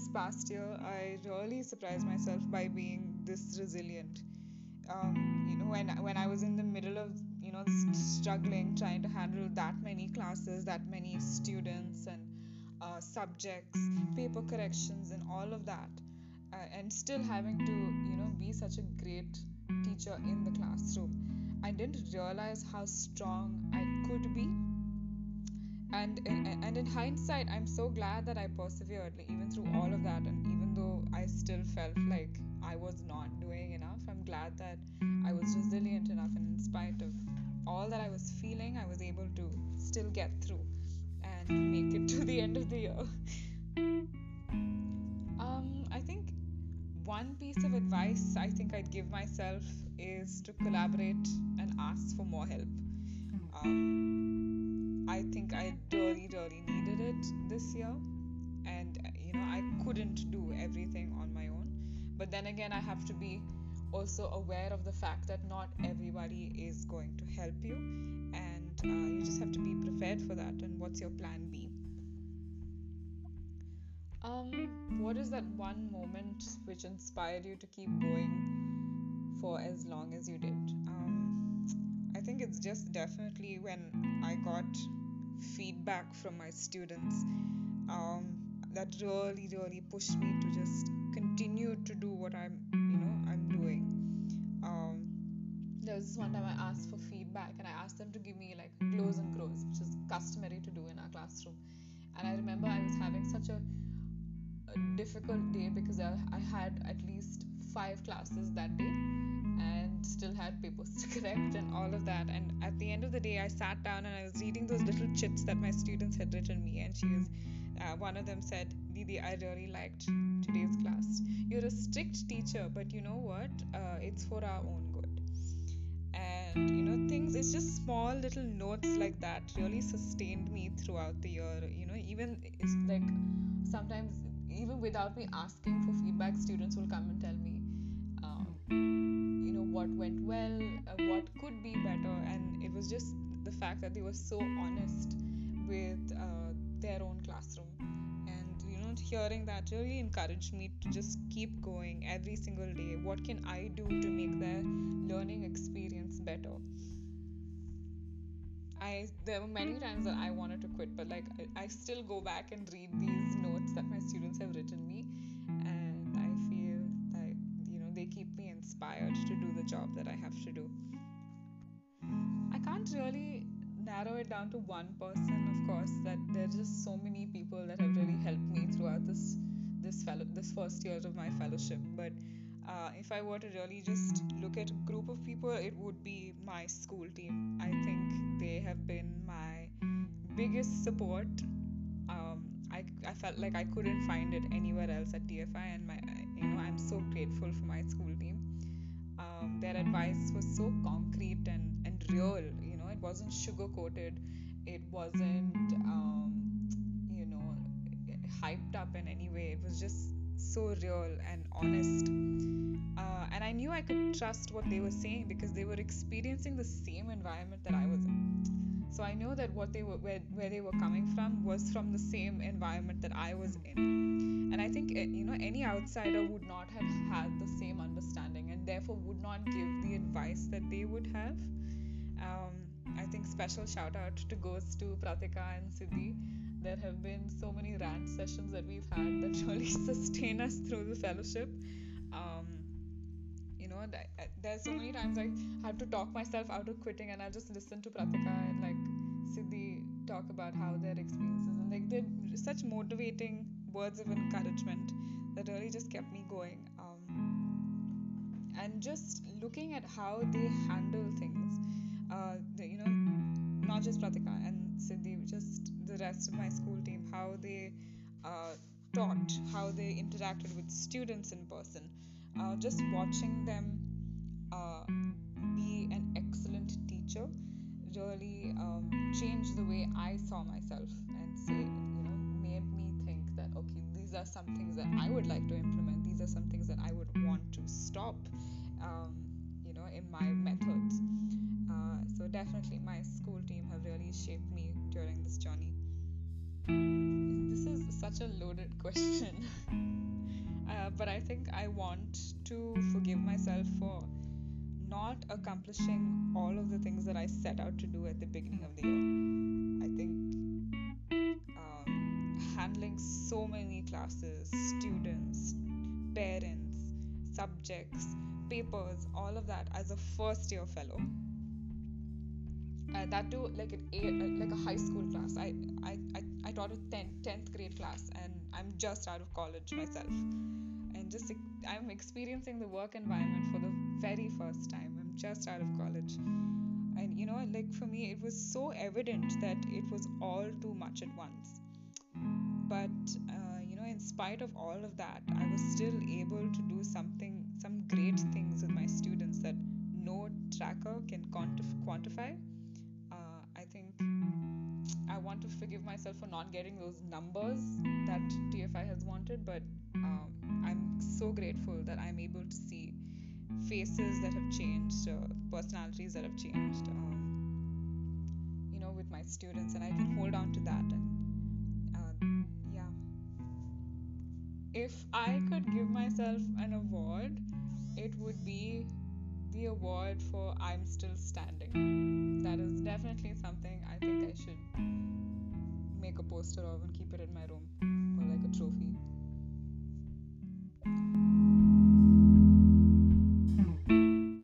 this past year, I really surprised myself by being this resilient. Um, you know, when when I was in the middle of you know struggling, trying to handle that many classes, that many students and uh, subjects, paper corrections, and all of that, uh, and still having to you know be such a great teacher in the classroom, I didn't realize how strong I could be and in, and in hindsight i'm so glad that i persevered even through all of that. And even though i still felt like i was not doing enough i'm glad that i was resilient enough. And in spite of all that i was feeling i was able to still get through and make it to the end of the year. Um, i think one piece of advice i think i'd give myself is to collaborate and ask for more help. Um, I think I really, really needed it this year. And, you know, I couldn't do everything on my own. But then again, I have to be also aware of the fact that not everybody is going to help you. And uh, you just have to be prepared for that. And what's your plan B? Um, what is that one moment which inspired you to keep going for as long as you did? Um, I think it's just definitely when I got feedback from my students. Um, that really really pushed me to just continue to do what i'm you know i'm doing. Um, there was this one time i asked for feedback and i asked them to give me like glows and grows which is customary to do in our classroom. And i remember i was having such a, a difficult day because I, I had at least five classes that day. and still had papers to correct and all of that. And at the end of the day, I sat down and I was reading those little chits that my students had written me. And she was, uh, one of them said, Didi, I really liked today's class. You're a strict teacher, but you know what? Uh, it's for our own good. And you know, things, it's just small little notes like that really sustained me throughout the year. You know, even it's like sometimes, even without me asking for feedback, students will come and tell me, you know what went well uh, what could be better and it was just the fact that they were so honest with uh, their own classroom. And you know hearing that really encouraged me to just keep going every single day. What can i do to make their learning experience better? I there were many times that I wanted to quit, but like I, I still go back and read these notes that my students have written me, inspired to do the job that I have to do. I can't really narrow it down to one person, of course, that there are just so many people that have really helped me throughout this this fellow this first year of my fellowship. But uh, if I were to really just look at a group of people, it would be my school team. I think they have been my biggest support. I, I felt like I couldn't find it anywhere else at TFI, and my you know I'm so grateful for my school team. Um, their advice was so concrete and, and real you know it wasn't sugar coated it wasn't um, you know hyped up in any way it was just so real and honest. Uh, and i knew i could trust what they were saying because they were experiencing the same environment that i was in so i know that what they were where, where they were coming from was from the same environment that i was in and i think eh, you know any outsider would not have had the same understanding and therefore would not give the advice that they would have. Um, I think special shout out to goes to Pratika and Siddhi. There have been so many rant sessions that we've had that really sustain us through the fellowship. Um, you know, uh, there's so many times I have to talk myself out of quitting, and I just listen to Pratika and like Siddhi talk about how their experiences and like they're such motivating words of encouragement that really just kept me going. Um, and just looking at how they handle things uh, you know not just pratika and siddhi just the rest of my school team how they uh, taught how they interacted with students in person uh, just watching them uh, be an excellent teacher really um, changed the way i saw myself and say you know made me think that okay these are some things that i would like to implement. These are some things that i would want to stop um, you know in my methods. Uh, so definitely my school team have really shaped me during this journey. This is such a loaded question. uh, but I think I want to forgive myself for not accomplishing all of the things that I set out to do at the beginning of the year. I think um, handling so many classes, students, parents, subjects, papers, all of that as a first year fellow. Uh, that too, like an a, like a high school class. I I, I, I taught a 10th, 10th grade class, and I'm just out of college myself, and just I'm experiencing the work environment for the very first time. I'm just out of college, and you know, like for me, it was so evident that it was all too much at once. But uh, you know, in spite of all of that, I was still able to do something, some great things with my students that no tracker can quantif- quantify Uh, I think I want to forgive myself for not getting those numbers that TFI has wanted, but um, I'm so grateful that I'm able to see faces that have changed, uh, personalities that have changed, um, you know, with my students, and I can hold on to that. And uh, yeah, if I could give myself an award, it would be the award for I'm Still Standing. That is definitely something I think I should make a poster of and keep it in my room or like a trophy.